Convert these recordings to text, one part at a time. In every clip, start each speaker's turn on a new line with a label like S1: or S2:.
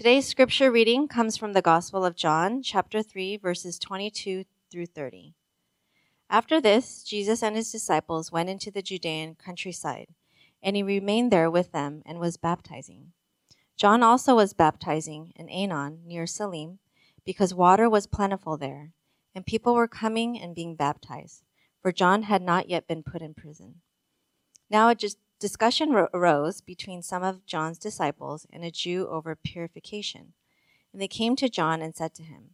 S1: Today's scripture reading comes from the Gospel of John, chapter 3, verses 22 through 30. After this, Jesus and his disciples went into the Judean countryside, and he remained there with them and was baptizing. John also was baptizing in Aenon near Salim, because water was plentiful there, and people were coming and being baptized, for John had not yet been put in prison. Now a discussion arose between some of John's disciples and a Jew over purification. And they came to John and said to him,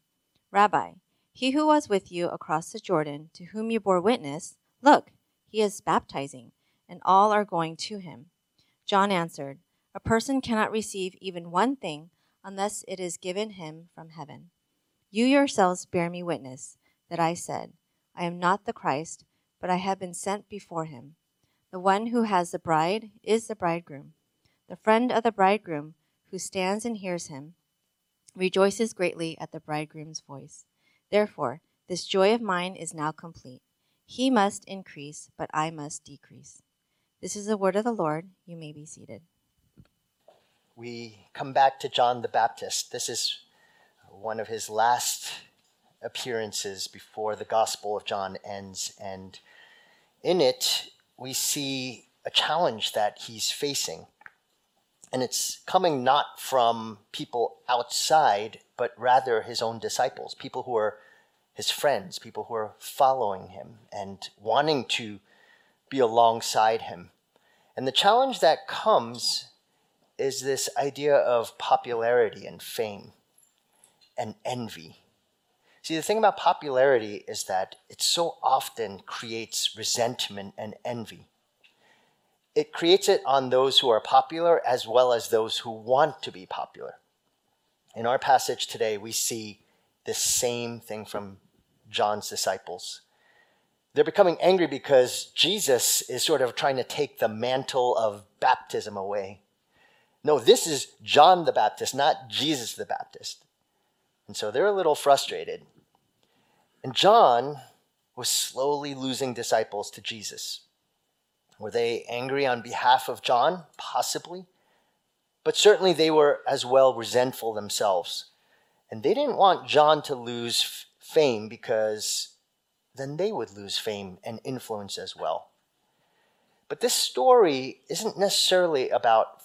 S1: Rabbi, he who was with you across the Jordan, to whom you bore witness, look, he is baptizing, and all are going to him. John answered, A person cannot receive even one thing unless it is given him from heaven. You yourselves bear me witness that I said, I am not the Christ, but I have been sent before him. The one who has the bride is the bridegroom. The friend of the bridegroom, who stands and hears him, rejoices greatly at the bridegroom's voice. Therefore, this joy of mine is now complete. He must increase, but I must decrease. This is the word of the Lord. You may be seated.
S2: We come back to John the Baptist. This is one of his last appearances before the Gospel of John ends. And in it, we see a challenge that he's facing. And it's coming not from people outside, but rather his own disciples, people who are his friends, people who are following him and wanting to be alongside him. And the challenge that comes is this idea of popularity and fame and envy. See, the thing about popularity is that it so often creates resentment and envy. It creates it on those who are popular as well as those who want to be popular. In our passage today, we see the same thing from John's disciples. They're becoming angry because Jesus is sort of trying to take the mantle of baptism away. No, this is John the Baptist, not Jesus the Baptist. And so they're a little frustrated. And John was slowly losing disciples to Jesus. Were they angry on behalf of John? Possibly. But certainly they were as well resentful themselves. And they didn't want John to lose fame because then they would lose fame and influence as well. But this story isn't necessarily about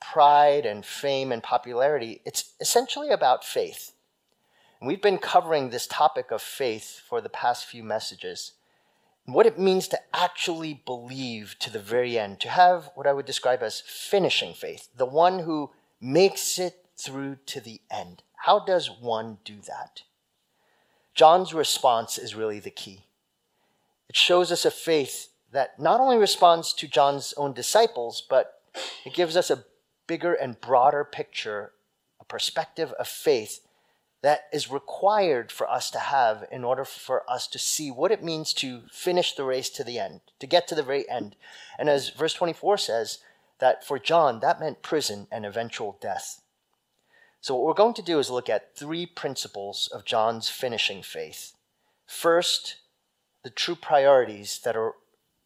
S2: pride and fame and popularity, it's essentially about faith. And we've been covering this topic of faith for the past few messages. And what it means to actually believe to the very end, to have what I would describe as finishing faith, the one who makes it through to the end. How does one do that? John's response is really the key. It shows us a faith that not only responds to John's own disciples, but it gives us a bigger and broader picture, a perspective of faith that is required for us to have in order for us to see what it means to finish the race to the end, to get to the very end. And as verse 24 says, that for John, that meant prison and eventual death. So, what we're going to do is look at three principles of John's finishing faith. First, the true priorities that are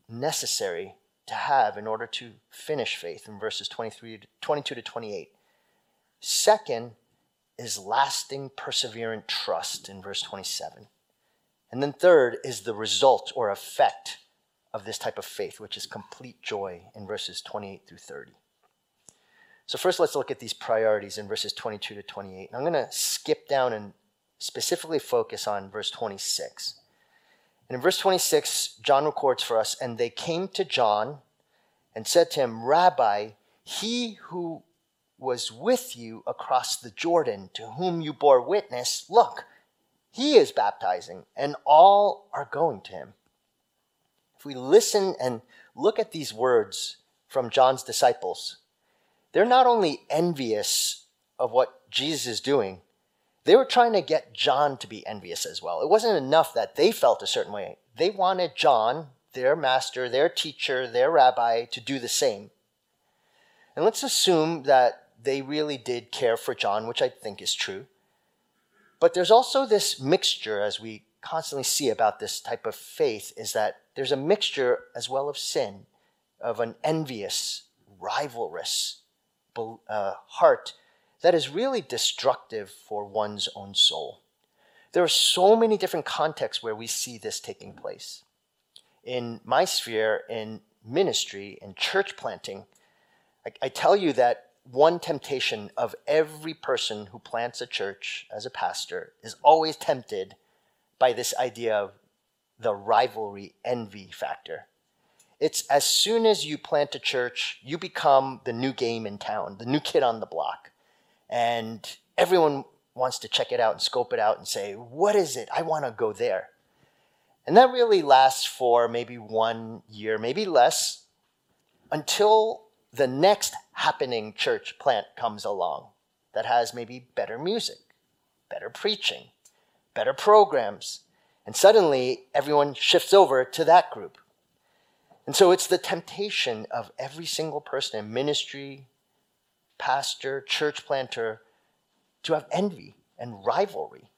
S2: necessary to have in order to finish faith in verses 23 to 22 to 28. Second, is lasting, perseverant trust in verse 27. And then third is the result or effect of this type of faith, which is complete joy in verses 28 through 30. So, first, let's look at these priorities in verses 22 to 28. And I'm going to skip down and specifically focus on verse 26. And in verse 26, John records for us, and they came to John and said to him, Rabbi, he who was with you across the Jordan, to whom you bore witness, look, he is baptizing, and all are going to him. If we listen and look at these words from John's disciples, they're not only envious of what Jesus is doing, they were trying to get John to be envious as well. It wasn't enough that they felt a certain way. They wanted John, their master, their teacher, their rabbi, to do the same. And let's assume that they really did care for John, which I think is true. But there's also this mixture, as we constantly see about this type of faith, is that there's a mixture as well of sin, of an envious, rivalrous uh, heart that is really destructive for one's own soul. There are so many different contexts where we see this taking place. In my sphere, in ministry, in church planting, I, I tell you that one temptation of every person who plants a church as a pastor is always tempted by this idea of the rivalry envy factor. It's as soon as you plant a church, you become the new game in town, the new kid on the block. And everyone wants to check it out and scope it out and say, What is it? I want to go there. And that really lasts for maybe one year, maybe less, until the next happening church plant comes along that has maybe better music, better preaching, better programs. And suddenly everyone shifts over to that group. And so it's the temptation of every single person in ministry, pastor, church planter to have envy and rivalry,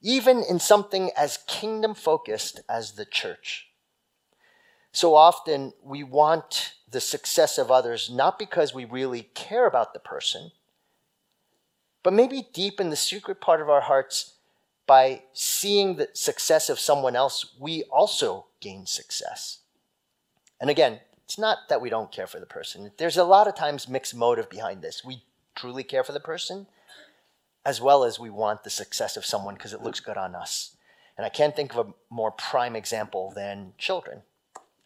S2: even in something as kingdom focused as the church. So often we want the success of others not because we really care about the person, but maybe deep in the secret part of our hearts, by seeing the success of someone else, we also gain success. And again, it's not that we don't care for the person. There's a lot of times mixed motive behind this. We truly care for the person, as well as we want the success of someone because it looks good on us. And I can't think of a more prime example than children.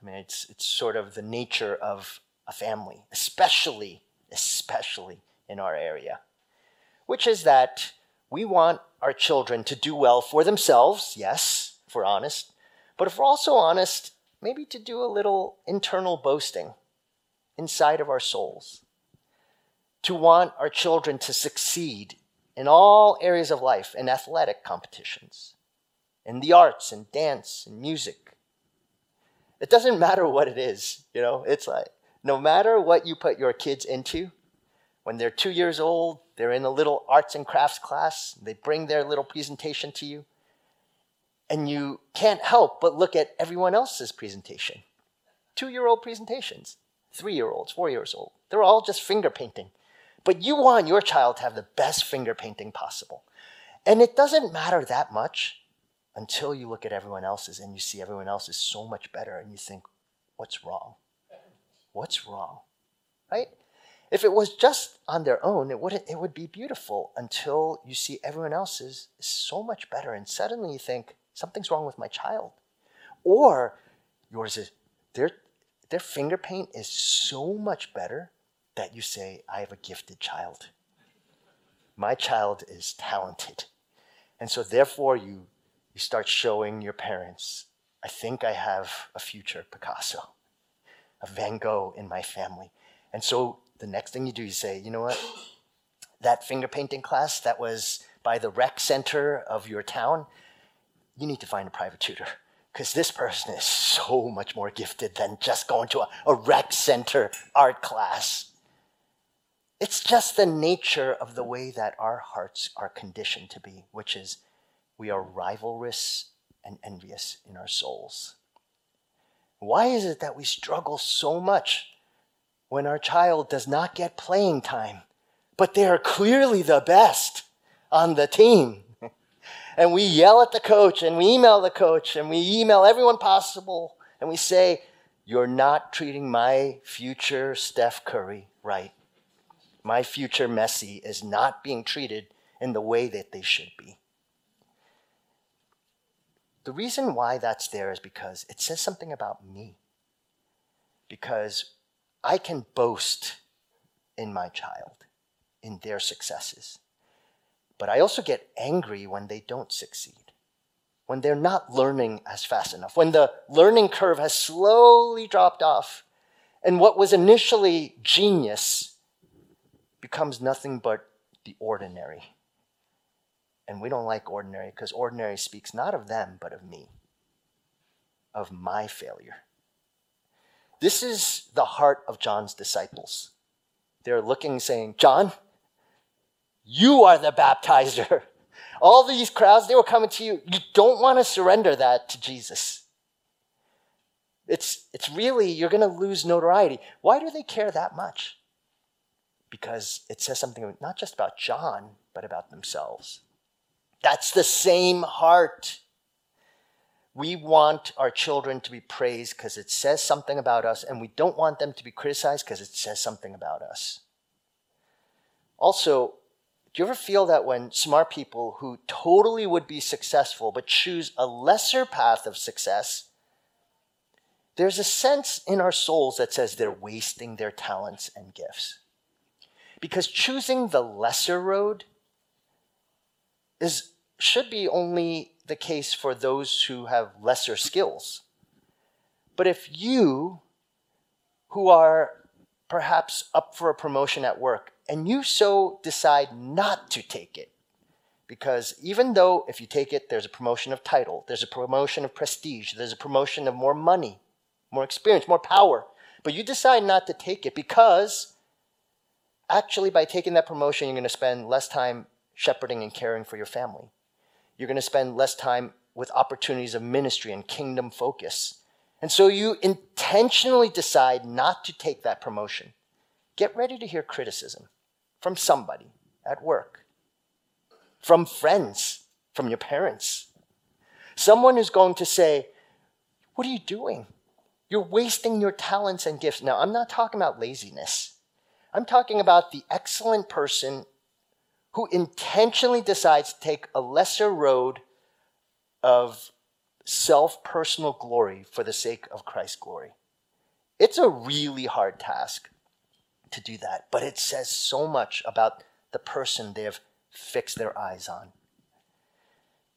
S2: Mean, it's, it's sort of the nature of a family, especially, especially in our area, which is that we want our children to do well for themselves, yes, if we're honest, but if we're also honest, maybe to do a little internal boasting inside of our souls, to want our children to succeed in all areas of life, in athletic competitions, in the arts, and dance, and music, it doesn't matter what it is, you know, it's like no matter what you put your kids into, when they're two years old, they're in a little arts and crafts class, they bring their little presentation to you, and you can't help but look at everyone else's presentation. Two year old presentations, three year olds, four years old, they're all just finger painting. But you want your child to have the best finger painting possible. And it doesn't matter that much until you look at everyone else's and you see everyone else is so much better and you think, what's wrong? What's wrong? Right? If it was just on their own, it wouldn't it would be beautiful until you see everyone else's is so much better and suddenly you think something's wrong with my child. Or yours is their their finger paint is so much better that you say I have a gifted child. My child is talented. And so therefore you you start showing your parents, I think I have a future Picasso, a Van Gogh in my family. And so the next thing you do, you say, you know what? That finger painting class that was by the rec center of your town, you need to find a private tutor because this person is so much more gifted than just going to a, a rec center art class. It's just the nature of the way that our hearts are conditioned to be, which is we are rivalrous and envious in our souls. Why is it that we struggle so much when our child does not get playing time, but they are clearly the best on the team? and we yell at the coach and we email the coach and we email everyone possible and we say, You're not treating my future Steph Curry right. My future Messi is not being treated in the way that they should be. The reason why that's there is because it says something about me. Because I can boast in my child, in their successes. But I also get angry when they don't succeed, when they're not learning as fast enough, when the learning curve has slowly dropped off, and what was initially genius becomes nothing but the ordinary. And we don't like ordinary because ordinary speaks not of them, but of me, of my failure. This is the heart of John's disciples. They're looking, saying, John, you are the baptizer. All these crowds, they were coming to you. You don't want to surrender that to Jesus. It's, it's really, you're going to lose notoriety. Why do they care that much? because it says something not just about John, but about themselves. That's the same heart. We want our children to be praised because it says something about us, and we don't want them to be criticized because it says something about us. Also, do you ever feel that when smart people who totally would be successful but choose a lesser path of success, there's a sense in our souls that says they're wasting their talents and gifts? Because choosing the lesser road is should be only the case for those who have lesser skills. But if you, who are perhaps up for a promotion at work, and you so decide not to take it, because even though if you take it, there's a promotion of title, there's a promotion of prestige, there's a promotion of more money, more experience, more power, but you decide not to take it because actually by taking that promotion, you're going to spend less time shepherding and caring for your family. You're going to spend less time with opportunities of ministry and kingdom focus. And so you intentionally decide not to take that promotion. Get ready to hear criticism from somebody at work, from friends, from your parents. Someone who's going to say, What are you doing? You're wasting your talents and gifts. Now, I'm not talking about laziness. I'm talking about the excellent person who intentionally decides to take a lesser road of self personal glory for the sake of Christ's glory. It's a really hard task to do that, but it says so much about the person they have fixed their eyes on.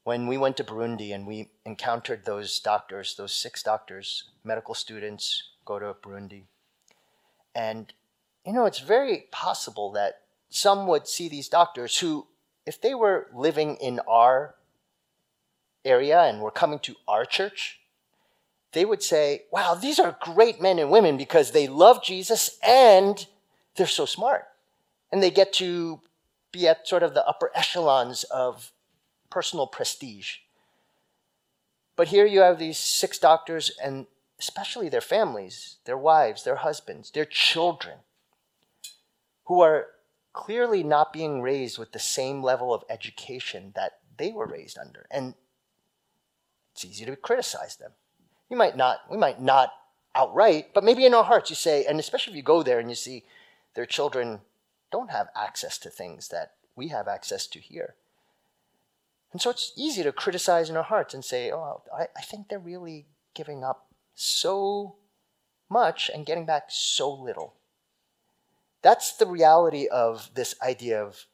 S2: When we went to Burundi and we encountered those doctors, those six doctors, medical students go to Burundi. And, you know, it's very possible that some would see these doctors who, if they were living in our area and were coming to our church, they would say, Wow, these are great men and women because they love Jesus and they're so smart. And they get to be at sort of the upper echelons of personal prestige. But here you have these six doctors and especially their families, their wives, their husbands, their children, who are clearly not being raised with the same level of education that they were raised under. And it's easy to criticize them. You might not, we might not outright, but maybe in our hearts you say, and especially if you go there and you see their children don't have access to things that we have access to here. And so it's easy to criticize in our hearts and say, oh, I, I think they're really giving up so much and getting back so little. That's the reality of this idea of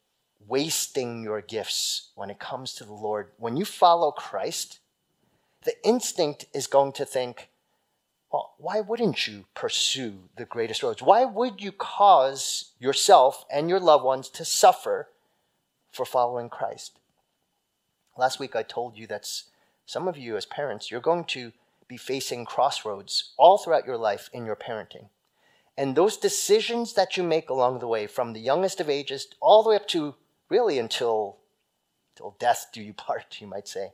S2: wasting your gifts when it comes to the Lord. When you follow Christ, the instinct is going to think, well, why wouldn't you pursue the greatest roads? Why would you cause yourself and your loved ones to suffer for following Christ? Last week I told you that some of you as parents, you're going to be facing crossroads all throughout your life in your parenting. And those decisions that you make along the way, from the youngest of ages all the way up to really until, until death do you part, you might say,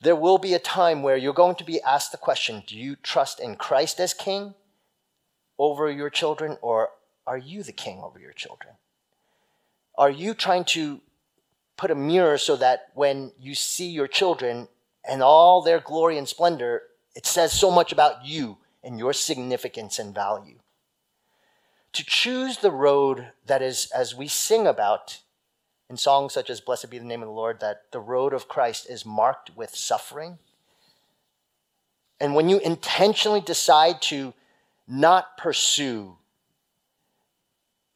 S2: there will be a time where you're going to be asked the question do you trust in Christ as king over your children, or are you the king over your children? Are you trying to put a mirror so that when you see your children and all their glory and splendor, it says so much about you and your significance and value? To choose the road that is, as we sing about in songs such as Blessed be the name of the Lord, that the road of Christ is marked with suffering. And when you intentionally decide to not pursue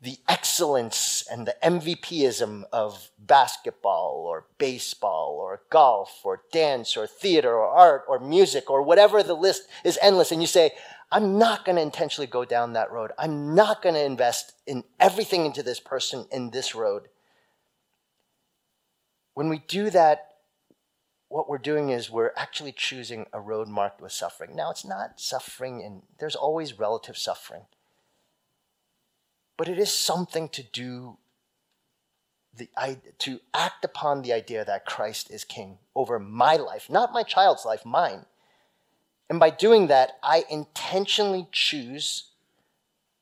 S2: the excellence and the MVPism of basketball or baseball or golf or dance or theater or art or music or whatever the list is endless, and you say, I'm not going to intentionally go down that road. I'm not going to invest in everything into this person in this road. When we do that, what we're doing is we're actually choosing a road marked with suffering. Now, it's not suffering, and there's always relative suffering, but it is something to do. The, to act upon the idea that Christ is king over my life, not my child's life, mine. And by doing that, I intentionally choose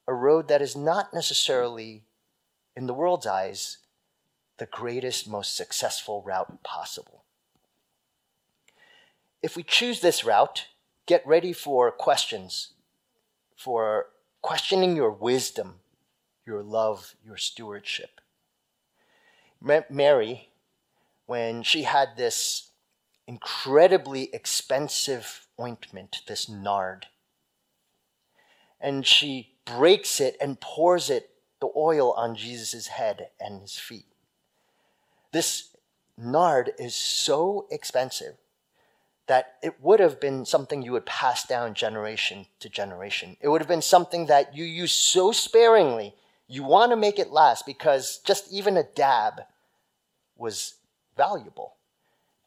S2: a road that is not necessarily in the world's eyes, the greatest, most successful route possible. If we choose this route, get ready for questions, for questioning your wisdom, your love, your stewardship. Mary, when she had this incredibly expensive ointment, this nard, and she breaks it and pours it, the oil, on Jesus' head and his feet. This nard is so expensive that it would have been something you would pass down generation to generation. It would have been something that you use so sparingly. You want to make it last because just even a dab was valuable.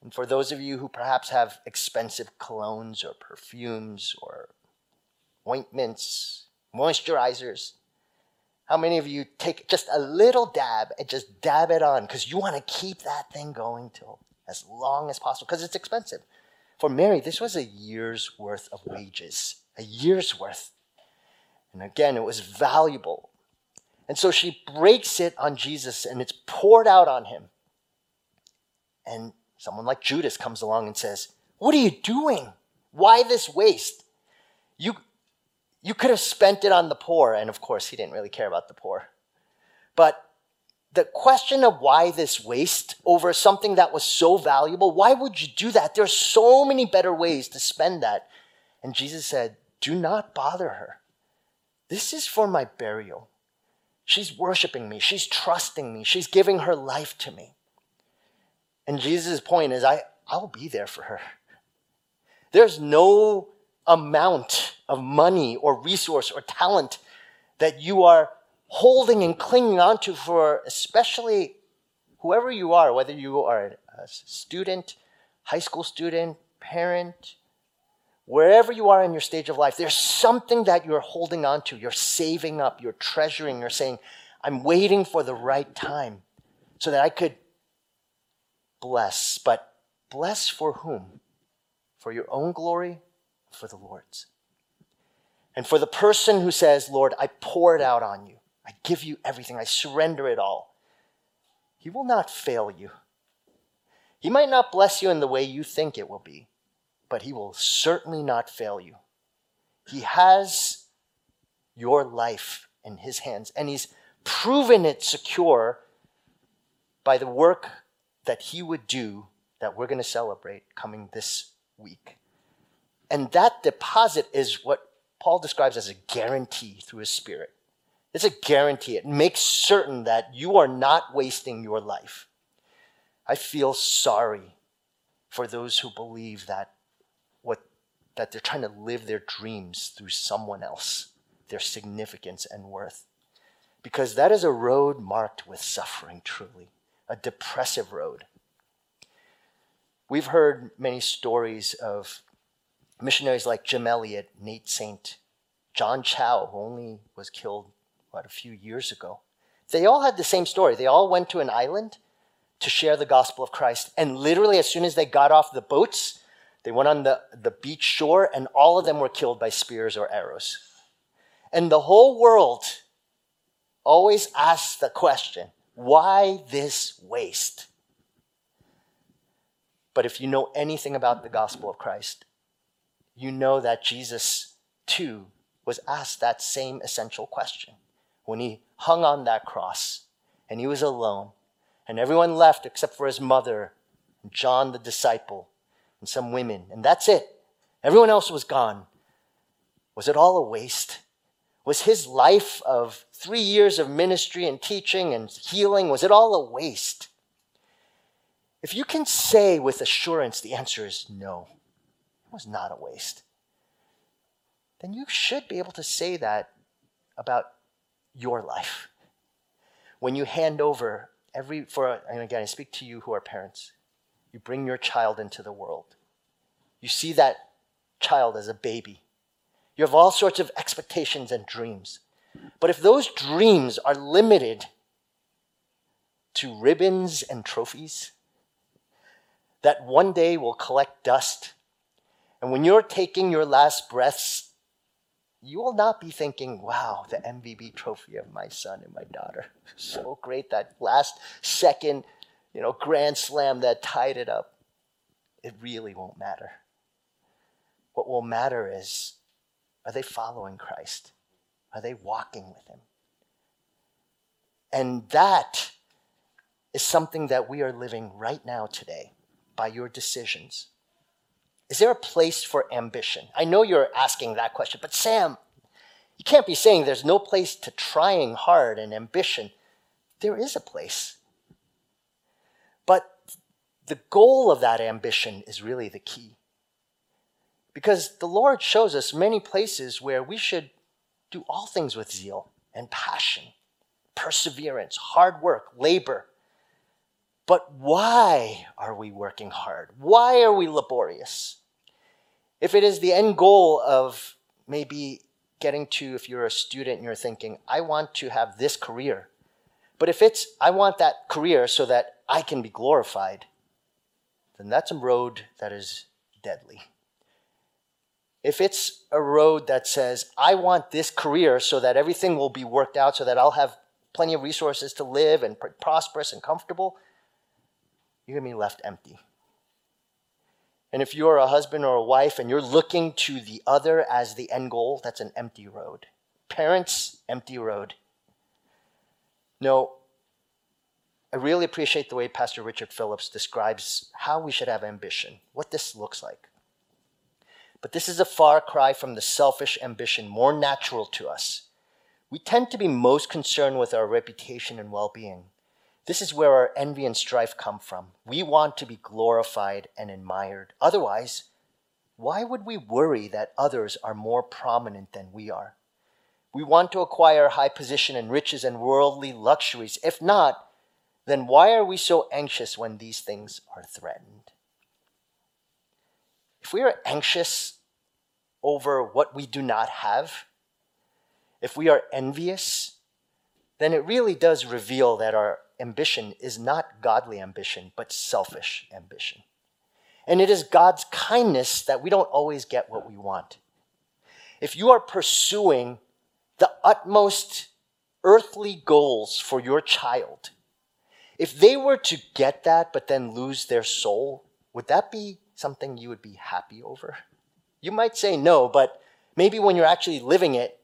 S2: And for those of you who perhaps have expensive colognes or perfumes or ointments, moisturizers, how many of you take just a little dab and just dab it on because you want to keep that thing going till as long as possible because it's expensive? For Mary, this was a year's worth of wages, a year's worth. And again, it was valuable. And so she breaks it on Jesus and it's poured out on him. And someone like Judas comes along and says, What are you doing? Why this waste? You, you could have spent it on the poor. And of course, he didn't really care about the poor. But the question of why this waste over something that was so valuable, why would you do that? There's so many better ways to spend that. And Jesus said, Do not bother her. This is for my burial. She's worshiping me. She's trusting me. She's giving her life to me. And Jesus' point is, I, I'll be there for her. There's no amount of money or resource or talent that you are holding and clinging onto for especially whoever you are, whether you are a student, high school student, parent, wherever you are in your stage of life, there's something that you're holding on to, you're saving up, you're treasuring, you're saying, I'm waiting for the right time so that I could bless. But bless for whom? For your own glory, for the Lord's. And for the person who says, Lord, I pour it out on you. I give you everything. I surrender it all. He will not fail you. He might not bless you in the way you think it will be, but He will certainly not fail you. He has your life in His hands, and He's proven it secure by the work that He would do that we're going to celebrate coming this week. And that deposit is what Paul describes as a guarantee through His Spirit. It's a guarantee. It makes certain that you are not wasting your life. I feel sorry for those who believe that what that they're trying to live their dreams through someone else, their significance and worth. Because that is a road marked with suffering, truly, a depressive road. We've heard many stories of missionaries like Jim Elliot, Nate Saint, John Chau, who only was killed what, a few years ago. They all had the same story. They all went to an island to share the gospel of Christ. And literally, as soon as they got off the boats, they went on the, the beach shore, and all of them were killed by spears or arrows. And the whole world always asks the question why this waste? But if you know anything about the gospel of Christ, you know that Jesus, too, was asked that same essential question when he hung on that cross and he was alone, and everyone left except for his mother, John the disciple, and some women, and that's it. Everyone else was gone. Was it all a waste? Was his life of three years of ministry and teaching and healing, was it all a waste? If you can say with assurance the answer is no, it was not a waste, then you should be able to say that about your life. When you hand over every, for, and again, I speak to you who are parents, you bring your child into the world. You see that child as a baby. You have all sorts of expectations and dreams. But if those dreams are limited to ribbons and trophies that one day will collect dust, and when you're taking your last breaths you will not be thinking, wow, the MVP trophy of my son and my daughter. So great that last second, you know, grand slam that tied it up. It really won't matter. What will matter is are they following Christ? Are they walking with Him? And that is something that we are living right now today by your decisions. Is there a place for ambition? I know you're asking that question, but Sam, you can't be saying there's no place to trying hard and ambition. There is a place. But the goal of that ambition is really the key. Because the Lord shows us many places where we should do all things with zeal and passion, perseverance, hard work, labor. But why are we working hard? Why are we laborious? If it is the end goal of maybe getting to, if you're a student and you're thinking, I want to have this career, but if it's, I want that career so that I can be glorified, then that's a road that is deadly if it's a road that says, I want this career so that everything will be worked out, so that I'll have plenty of resources to live and prosperous and comfortable, you're going to be left empty. And if you're a husband or a wife and you're looking to the other as the end goal, that's an empty road. Parents, empty road. No, I really appreciate the way Pastor Richard Phillips describes how we should have ambition, what this looks like. But this is a far cry from the selfish ambition more natural to us. We tend to be most concerned with our reputation and well being. This is where our envy and strife come from. We want to be glorified and admired. Otherwise, why would we worry that others are more prominent than we are? We want to acquire high position and riches and worldly luxuries. If not, then why are we so anxious when these things are threatened? If we are anxious over what we do not have, if we are envious, then it really does reveal that our ambition is not godly ambition, but selfish ambition. And it is God's kindness that we don't always get what we want. If you are pursuing the utmost earthly goals for your child, if they were to get that but then lose their soul, would that be something you would be happy over? You might say no, but maybe when you're actually living it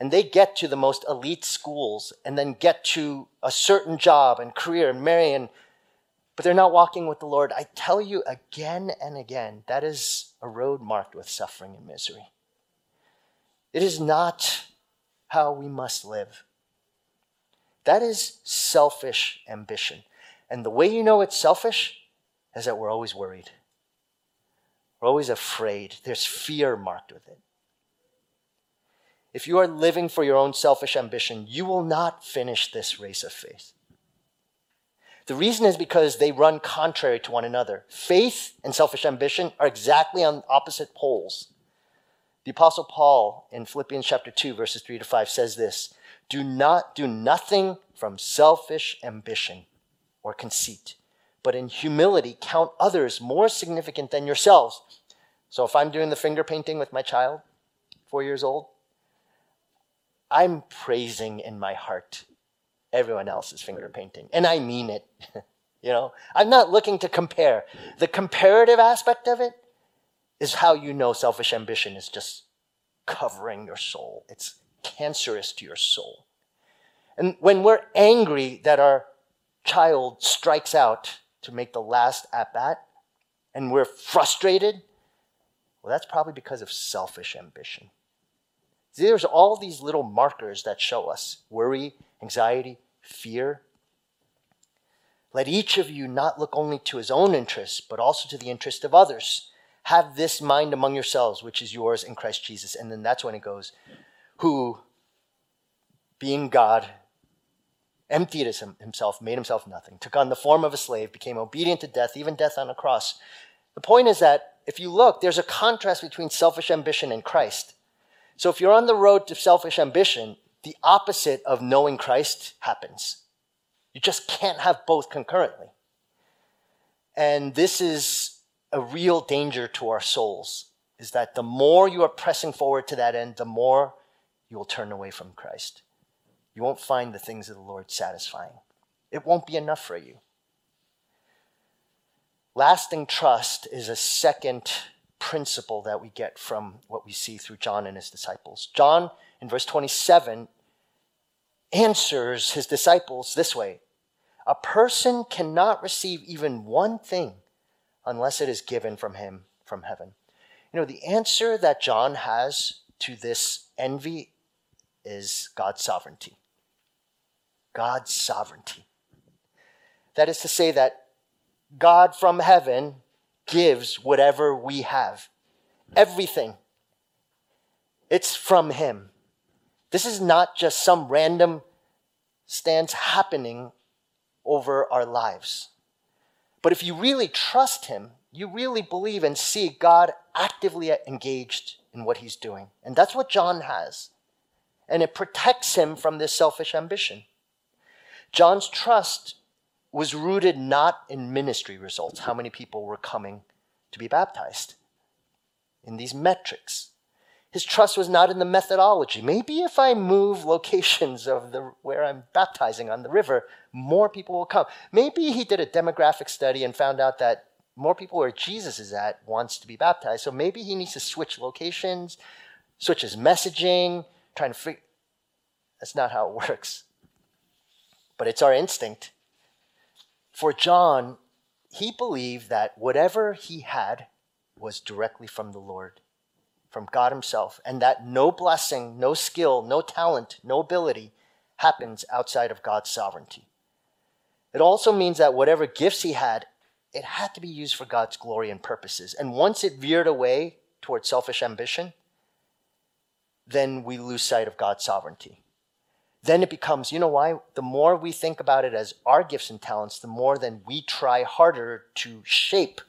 S2: and they get to the most elite schools and then get to a certain job and career and marry and but they're not walking with the Lord. I tell you again and again, that is a road marked with suffering and misery. It is not how we must live. That is selfish ambition. And the way you know it's selfish is that we're always worried. We're always afraid. There's fear marked with it. If you are living for your own selfish ambition, you will not finish this race of faith. The reason is because they run contrary to one another. Faith and selfish ambition are exactly on opposite poles. The apostle Paul in Philippians chapter 2 verses 3 to 5 says this, "Do not do nothing from selfish ambition or conceit, but in humility count others more significant than yourselves. So if I'm doing the finger painting with my child, four years old, I'm praising in my heart everyone else's finger painting. And I mean it. you know, I'm not looking to compare. The comparative aspect of it is how you know selfish ambition is just covering your soul. It's cancerous to your soul. And when we're angry that our child strikes out to make the last at bat and we're frustrated, well, that's probably because of selfish ambition. There's all these little markers that show us worry, anxiety, fear. Let each of you not look only to his own interests, but also to the interest of others. Have this mind among yourselves, which is yours in Christ Jesus. And then that's when it goes, who, being God, emptied himself, made himself nothing, took on the form of a slave, became obedient to death, even death on a cross. The point is that if you look, there's a contrast between selfish ambition and Christ. So if you're on the road to selfish ambition, the opposite of knowing Christ happens. You just can't have both concurrently. And this is a real danger to our souls. is that the more you are pressing forward to that end, the more you will turn away from Christ. You won't find the things of the Lord satisfying. It won't be enough for you. Lasting trust is a second principle that we get from what we see through John and his disciples. John, in verse 27, answers his disciples this way A person cannot receive even one thing unless it is given from him from heaven. You know, the answer that John has to this envy is God's sovereignty. God's sovereignty. That is to say, that God from heaven gives whatever we have. Everything. It's from Him. This is not just some random stance happening over our lives. But if you really trust Him, you really believe and see God actively engaged in what He's doing. And that's what John has. And it protects him from this selfish ambition. John's trust was rooted not in ministry results, how many people were coming to be baptized, in these metrics. His trust was not in the methodology. Maybe if I move locations of the, where I'm baptizing on the river, more people will come. Maybe he did a demographic study and found out that more people where Jesus is at wants to be baptized. So maybe he needs to switch locations, switch his messaging, trying to figure. That's not how it works but it's our instinct. For John, he believed that whatever he had was directly from the Lord, from God Himself, and that no blessing, no skill, no talent, no ability happens outside of God's sovereignty. It also means that whatever gifts he had, it had to be used for God's glory and purposes. And once it veered away towards selfish ambition, then we lose sight of God's sovereignty then it becomes, you know why? The more we think about it as our gifts and talents, the more then we try harder to shape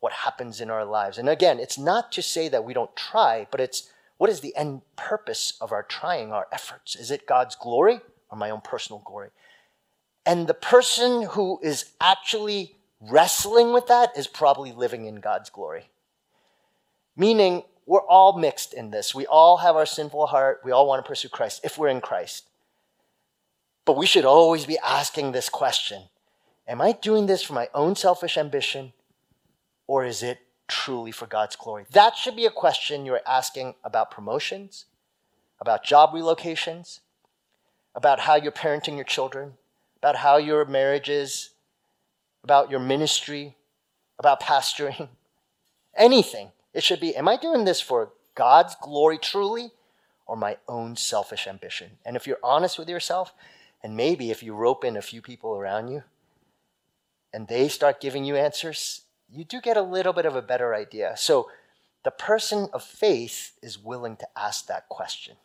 S2: what happens in our lives. And again, it's not to say that we don't try, but it's what is the end purpose of our trying, our efforts? Is it God's glory or my own personal glory? And the person who is actually wrestling with that is probably living in God's glory. Meaning, we're all mixed in this. We all have our sinful heart. We all want to pursue Christ if we're in Christ. But we should always be asking this question Am I doing this for my own selfish ambition, or is it truly for God's glory? That should be a question you're asking about promotions, about job relocations, about how you're parenting your children, about how your marriage is, about your ministry, about pastoring, anything. It should be Am I doing this for God's glory truly or my own selfish ambition? And if you're honest with yourself, and maybe if you rope in a few people around you and they start giving you answers, you do get a little bit of a better idea. So the person of faith is willing to ask that question.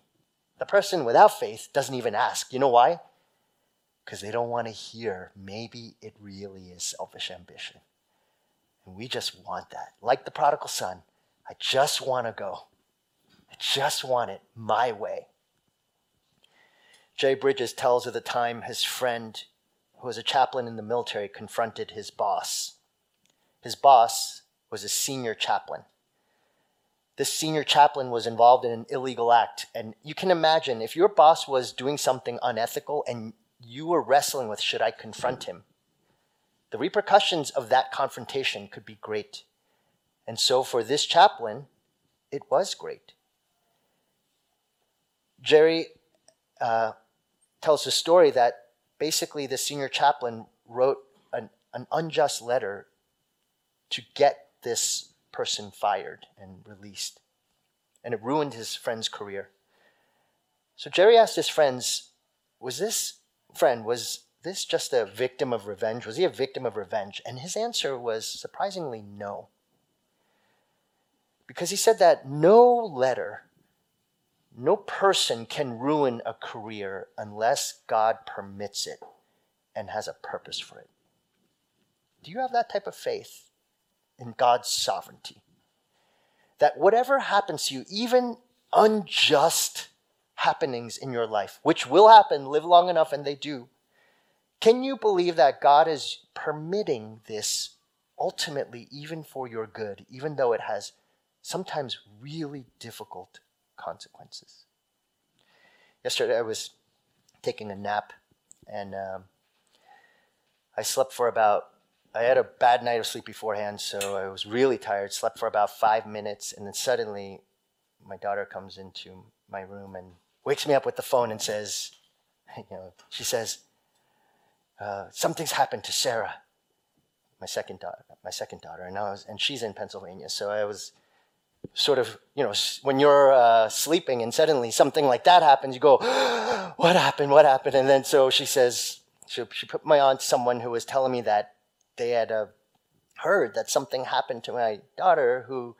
S2: The person without faith doesn't even ask. You know why? Because they don't want to hear maybe it really is selfish ambition. And we just want that. Like the prodigal son, I just want to go. I just want it my way. Jay Bridges tells of the time his friend, who was a chaplain in the military, confronted his boss. His boss was a senior chaplain. This senior chaplain was involved in an illegal act. And you can imagine if your boss was doing something unethical and you were wrestling with, should I confront him? The repercussions of that confrontation could be great. And so for this chaplain, it was great. Jerry uh, tells a story that basically the senior chaplain wrote an, an unjust letter to get this person fired and released. And it ruined his friend's career. So Jerry asked his friends, was this friend, was this just a victim of revenge? Was he a victim of revenge? And his answer was surprisingly no because he said that no letter, no person can ruin a career unless God permits it and has a purpose for it. Do you have that type of faith in God's sovereignty? That whatever happens to you, even unjust happenings in your life, which will happen, live long enough, and they do, can you believe that God is permitting this ultimately even for your good, even though it has sometimes really difficult consequences. Yesterday, I was taking a nap and um, I slept for about I had a bad night of sleep beforehand, so I was really tired. Slept for about five minutes, and then suddenly, my daughter comes into my room and wakes me up with the phone and says, "You know," she says, uh, "Something's happened to Sarah, my second daughter, my second daughter, and I was, and she's in Pennsylvania." So I was sort of, you know, when you're uh, sleeping and suddenly something like that happens, you go, "What happened? What happened?" And then so she says, she, she put my to someone who was telling me that they had uh, heard that something happened to my daughter who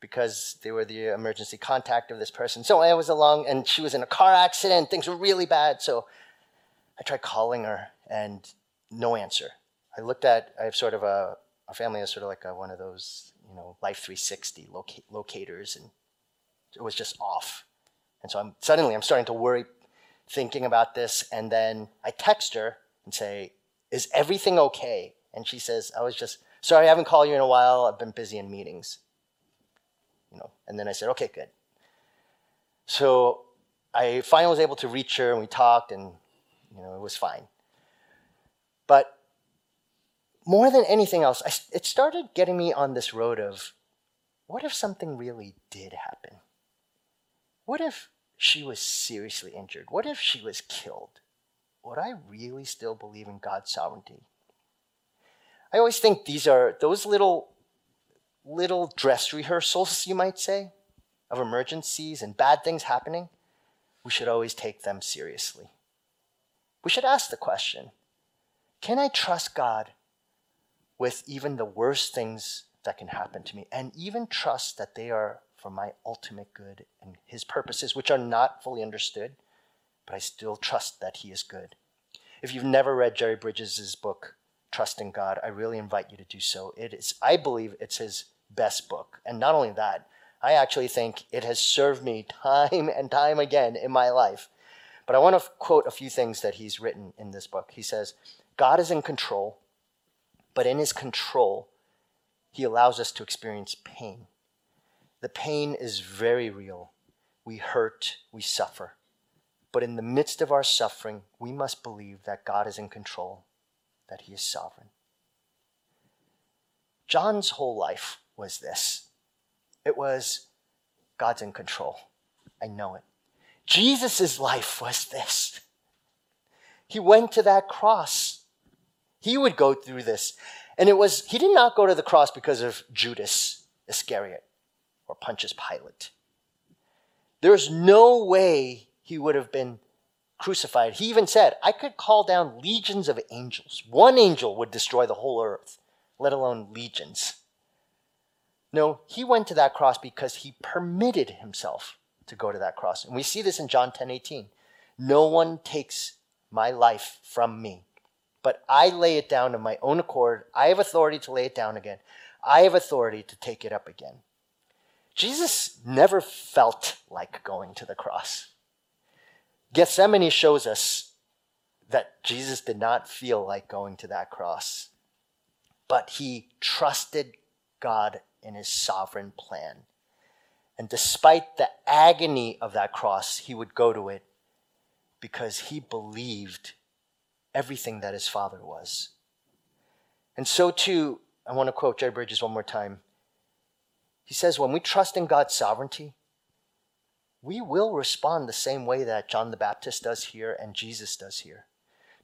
S2: because they were the emergency contact of this person. So I was along and she was in a car accident. Things were really bad. So I tried calling her and no answer. I looked at, I have sort of a, a family is sort of like a, one of those, you know, Life 360 loca- locators and it was just off. And so I'm suddenly I'm starting to worry thinking about this. And then I text her and say, is everything okay? And she says, I was just, sorry, I haven't called you in a while. I've been busy in meetings. You know, and then I said, okay, good. So I finally was able to reach her and we talked and, you know, it was fine. But more than anything else, I, it started getting me on this road of what if something really did happen? What if she was seriously injured? What if she was killed? Would I really still believe in God's sovereignty? I always think these are those little little dress rehearsals, you might say, of emergencies and bad things happening. We should always take them seriously. We should ask the question Can I trust God with even the worst things that can happen to me and even trust that they are for my ultimate good and His purposes, which are not fully understood, but I still trust that He is good? If you've never read Jerry Bridges' book, Trusting God, I really invite you to do so. It is, I believe it's his best book. And not only that, I actually think it has served me time and time again in my life. But I want to quote a few things that he's written in this book. He says, God is in control, but in his control, he allows us to experience pain. The pain is very real. We hurt, we suffer. But in the midst of our suffering, we must believe that God is in control that he is sovereign. John's whole life was this it was God's in control. I know it. Jesus' life was this. He went to that cross. He would go through this. And it was, he did not go to the cross because of Judas Iscariot or Pontius Pilate. There's no way he would have been crucified, he even said, I could call down legions of angels. One angel would destroy the whole earth, let alone legions. No, he went to that cross because he permitted himself to go to that cross. And we see this in John 10 18. No one takes my life from me, but I lay it down of my own accord. I have authority to lay it down again, I have authority to take it up again. Jesus never felt like going to the cross. Gethsemane shows us that Jesus did not feel like going to that cross, but he trusted God in his sovereign plan. And despite the agony of that cross, he would go to it because he believed everything that his father was. And so, too, I want to quote Jerry Bridges one more time. He says, When we trust in God's sovereignty, we will respond the same way that John the Baptist does here and Jesus does here.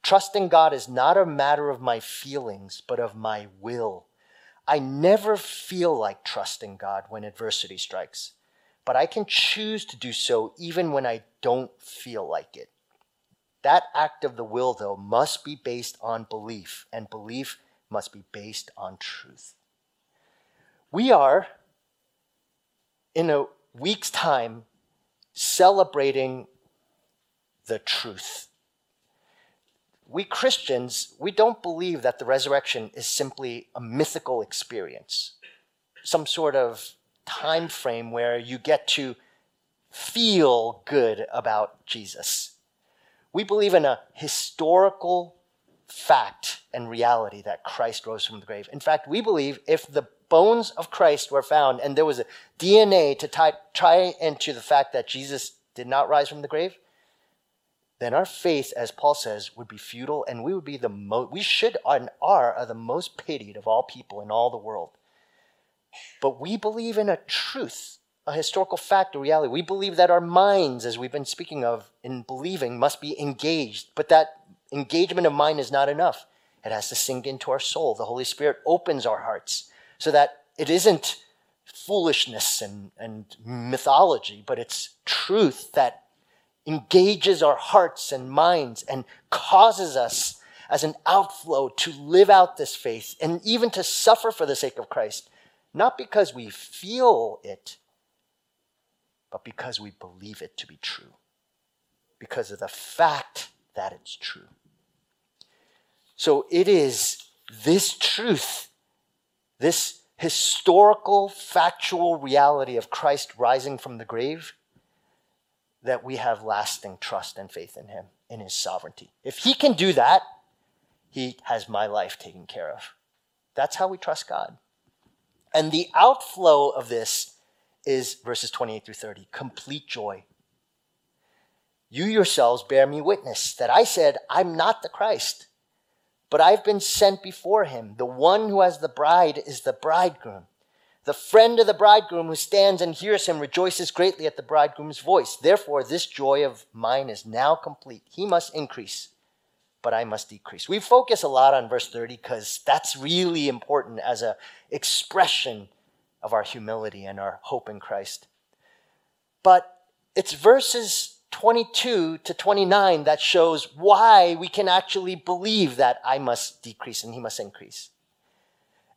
S2: Trusting God is not a matter of my feelings, but of my will. I never feel like trusting God when adversity strikes, but I can choose to do so even when I don't feel like it. That act of the will, though, must be based on belief, and belief must be based on truth. We are, in a week's time, celebrating the truth. We Christians, we don't believe that the resurrection is simply a mythical experience, some sort of time frame where you get to feel good about Jesus. We believe in a historical fact and reality that Christ rose from the grave. In fact, we believe if the bones of Christ were found and there was a DNA to tie, tie into the fact that Jesus did not rise from the grave, then our faith, as Paul says, would be futile and we would be the most, we should and are, are the most pitied of all people in all the world. But we believe in a truth, a historical fact, or reality. We believe that our minds, as we've been speaking of in believing, must be engaged, but that engagement of mind is not enough. It has to sink into our soul. The Holy Spirit opens our hearts so that it isn't foolishness and, and mythology, but it's truth that engages our hearts and minds and causes us as an outflow to live out this faith and even to suffer for the sake of Christ, not because we feel it, but because we believe it to be true, because of the fact that it's true. So it is this truth, this historical, factual reality of Christ rising from the grave, that we have lasting trust and faith in Him, in His sovereignty. If He can do that, He has my life taken care of. That's how we trust God. And the outflow of this is verses 28 through 30 complete joy. You yourselves bear me witness that I said, I'm not the Christ but I've been sent before him. The one who has the bride is the bridegroom. The friend of the bridegroom who stands and hears him rejoices greatly at the bridegroom's voice. Therefore, this joy of mine is now complete. He must increase, but I must decrease. We focus a lot on verse 30 because that's really important as an expression of our humility and our hope in Christ. But it's verses 22 to 29 that shows why we can actually believe that I must decrease and he must increase.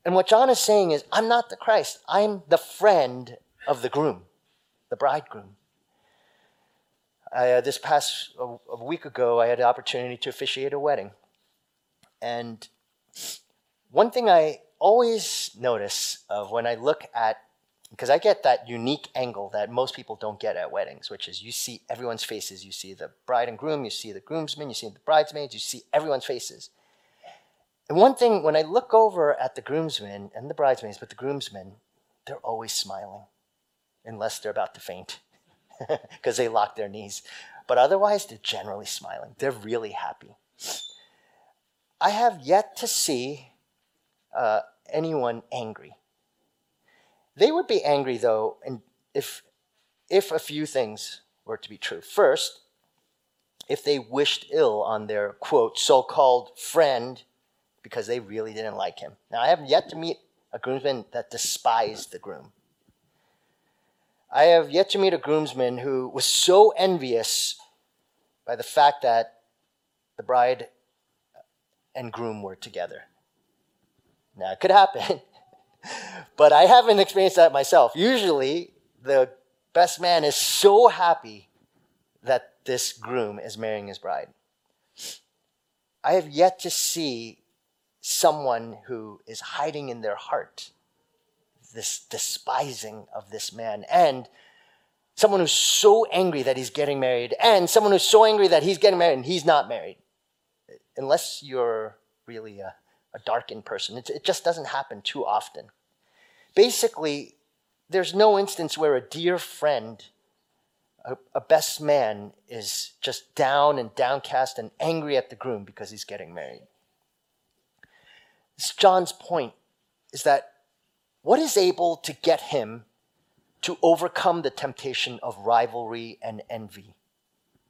S2: And what John is saying is, I'm not the Christ. I'm the friend of the groom, the bridegroom. I, uh, this past a, a week ago, I had the opportunity to officiate a wedding. And one thing I always notice of when I look at because I get that unique angle that most people don't get at weddings, which is you see everyone's faces. You see the bride and groom, you see the groomsmen, you see the bridesmaids, you see everyone's faces. And one thing, when I look over at the groomsmen and the bridesmaids, but the groomsmen, they're always smiling, unless they're about to faint because they lock their knees. But otherwise, they're generally smiling. They're really happy. I have yet to see uh, anyone angry. They would be angry, though, and if, if a few things were to be true. First, if they wished ill on their, quote, so called friend because they really didn't like him. Now, I have yet to meet a groomsman that despised the groom. I have yet to meet a groomsman who was so envious by the fact that the bride and groom were together. Now, it could happen. but I haven't experienced that myself. Usually, the best man is so happy that this groom is marrying his bride. I have yet to see someone who is hiding in their heart this despising of this man and someone who's so angry that he's getting married and someone who's so angry that he's getting married and he's not married. Unless you're really a a darkened person. It, just doesn't happen too often. Basically, there's no instance where a dear friend, a, a best man, is just down and downcast and angry at the groom because he's getting married. This John's point is that what is able to get him to overcome the temptation of rivalry and envy,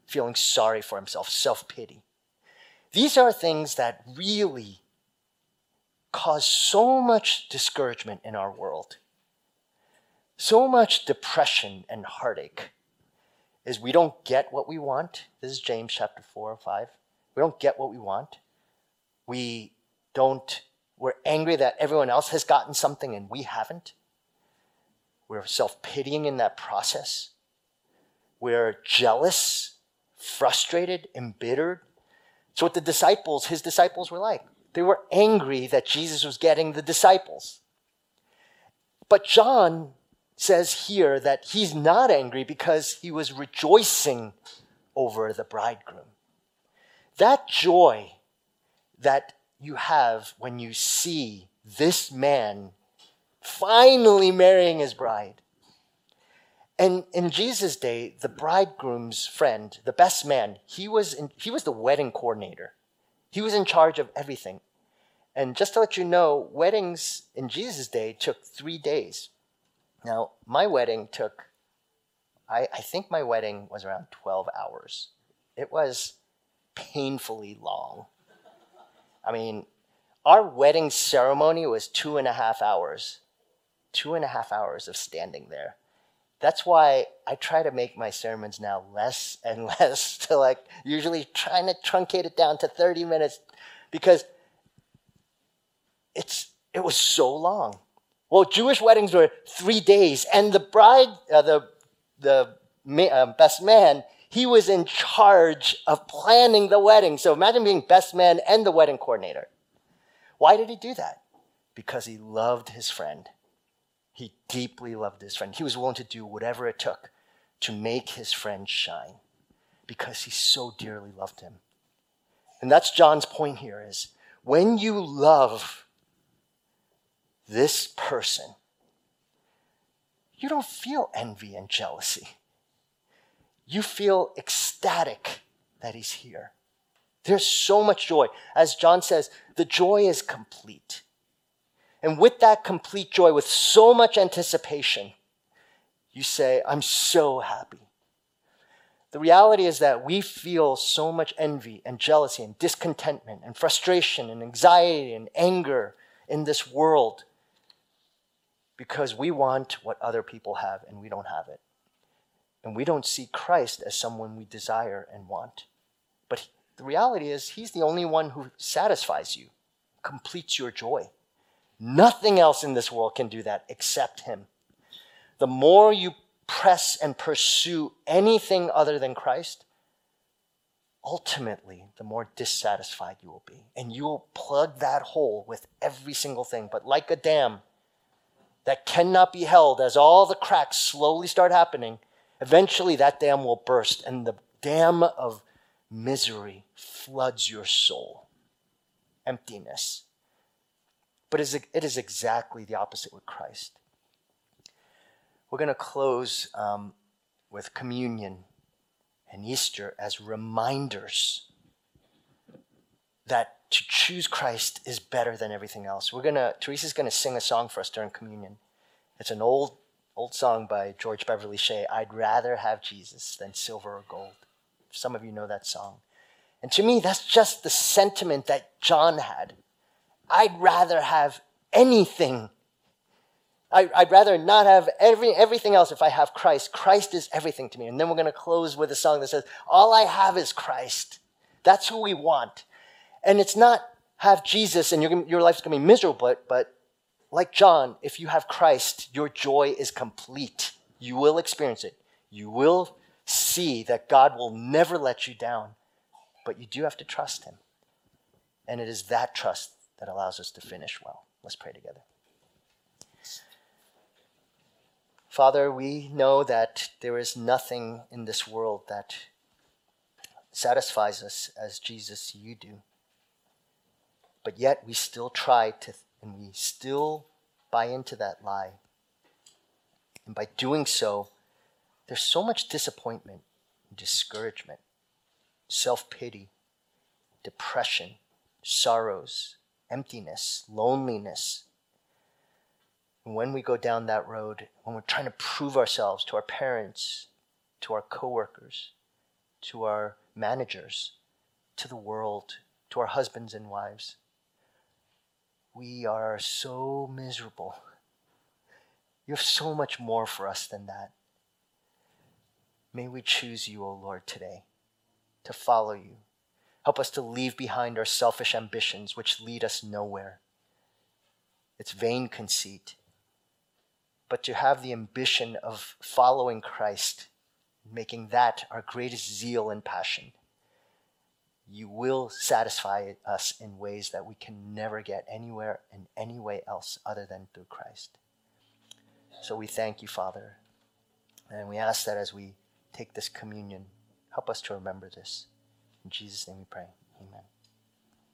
S2: feeling sorry for himself, self pity? These are things that really cause so much discouragement in our world, so much depression and heartache, is we don't get what we want. This is James chapter 4 or 5. We don't get what we want. We don't, we're angry that everyone else has gotten something and we haven't. We're self pitying in that process. We're jealous, frustrated, embittered. So, what the disciples, his disciples, were like. They were angry that Jesus was getting the disciples. But John says here that he's not angry because he was rejoicing over the bridegroom. That joy, that you have when you see this man finally marrying his bride. And in Jesus' day, the bridegroom's friend, the best man, he was, in, he was the wedding coordinator. He was in charge of everything. And just to let you know, weddings in Jesus' day took three days. Now, my wedding took, I, I think my wedding was around 12 hours. It was painfully long. I mean, our wedding ceremony was two and a half hours. Two and a half hours of standing there that's why I try to make my sermons now less and less to like usually trying to truncate it down to 30 minutes because it's it was so long. Well, Jewish weddings were three days, and the bride, uh, the the uh, best man, he was in charge of planning the wedding. So imagine being best man and the wedding coordinator. Why did he do that? Because he loved his friend. He deeply loved his friend. He was willing to do whatever it took to make his friend shine because he so dearly loved him. And that's John's point here is when you love this person, you don't feel envy and jealousy. You feel ecstatic that he's here. There's so much joy. As John says, the joy is complete. And with that complete joy, with so much anticipation, you say, I'm so happy. The reality is that we feel so much envy and jealousy and discontentment and frustration and anxiety and anger in this world because we want what other people have and we don't have it. And we don't see Christ as someone we desire and want. But the reality is, He's the only one who satisfies you, completes your joy. Nothing else in this world can do that except Him. The more you press and pursue anything other than Christ, ultimately, the more dissatisfied you will be. And you will plug that hole with every single thing. But like a dam that cannot be held, as all the cracks slowly start happening, eventually that dam will burst and the dam of misery floods your soul. Emptiness. But it is exactly the opposite with Christ. We're going to close um, with communion and Easter as reminders that to choose Christ is better than everything else. We're gonna Teresa's gonna sing a song for us during communion. It's an old old song by George Beverly Shea. I'd rather have Jesus than silver or gold. Some of you know that song. And to me, that's just the sentiment that John had. I'd rather have anything. I, would rather not have every, everything else if I have Christ. Christ is everything to me. And then we're going to close with a song that says, All I have is Christ. That's who we want. And it's not have Jesus and your, your life's going to be miserable, but, but like John, if you have Christ, your joy is complete. You will experience it. You will see that God will never let you down, but you do have to trust Him. And it is that trust that allows us to finish well. Let's pray together. Father, we know that there is nothing in this world that satisfies us as Jesus you do. But yet we still try to, and we still buy into that lie. And by doing so, there's so much disappointment, discouragement, self pity, depression, sorrows, emptiness, loneliness. And when we go down that road, when we're trying to prove ourselves to our parents, to our coworkers, to our managers, to the world, to our husbands and wives, we are so miserable. You have so much more for us than that. May we choose you, O Lord, today to follow you, Help us to leave behind our selfish ambitions, which lead us nowhere. It's vain conceit. But to have the ambition of following Christ, making that our greatest zeal and passion, you will satisfy us in ways that we can never get anywhere in any way else other than through Christ. So we thank you, Father. And we ask that as we take this communion, help us to remember this. In Jesus' name we pray. Amen.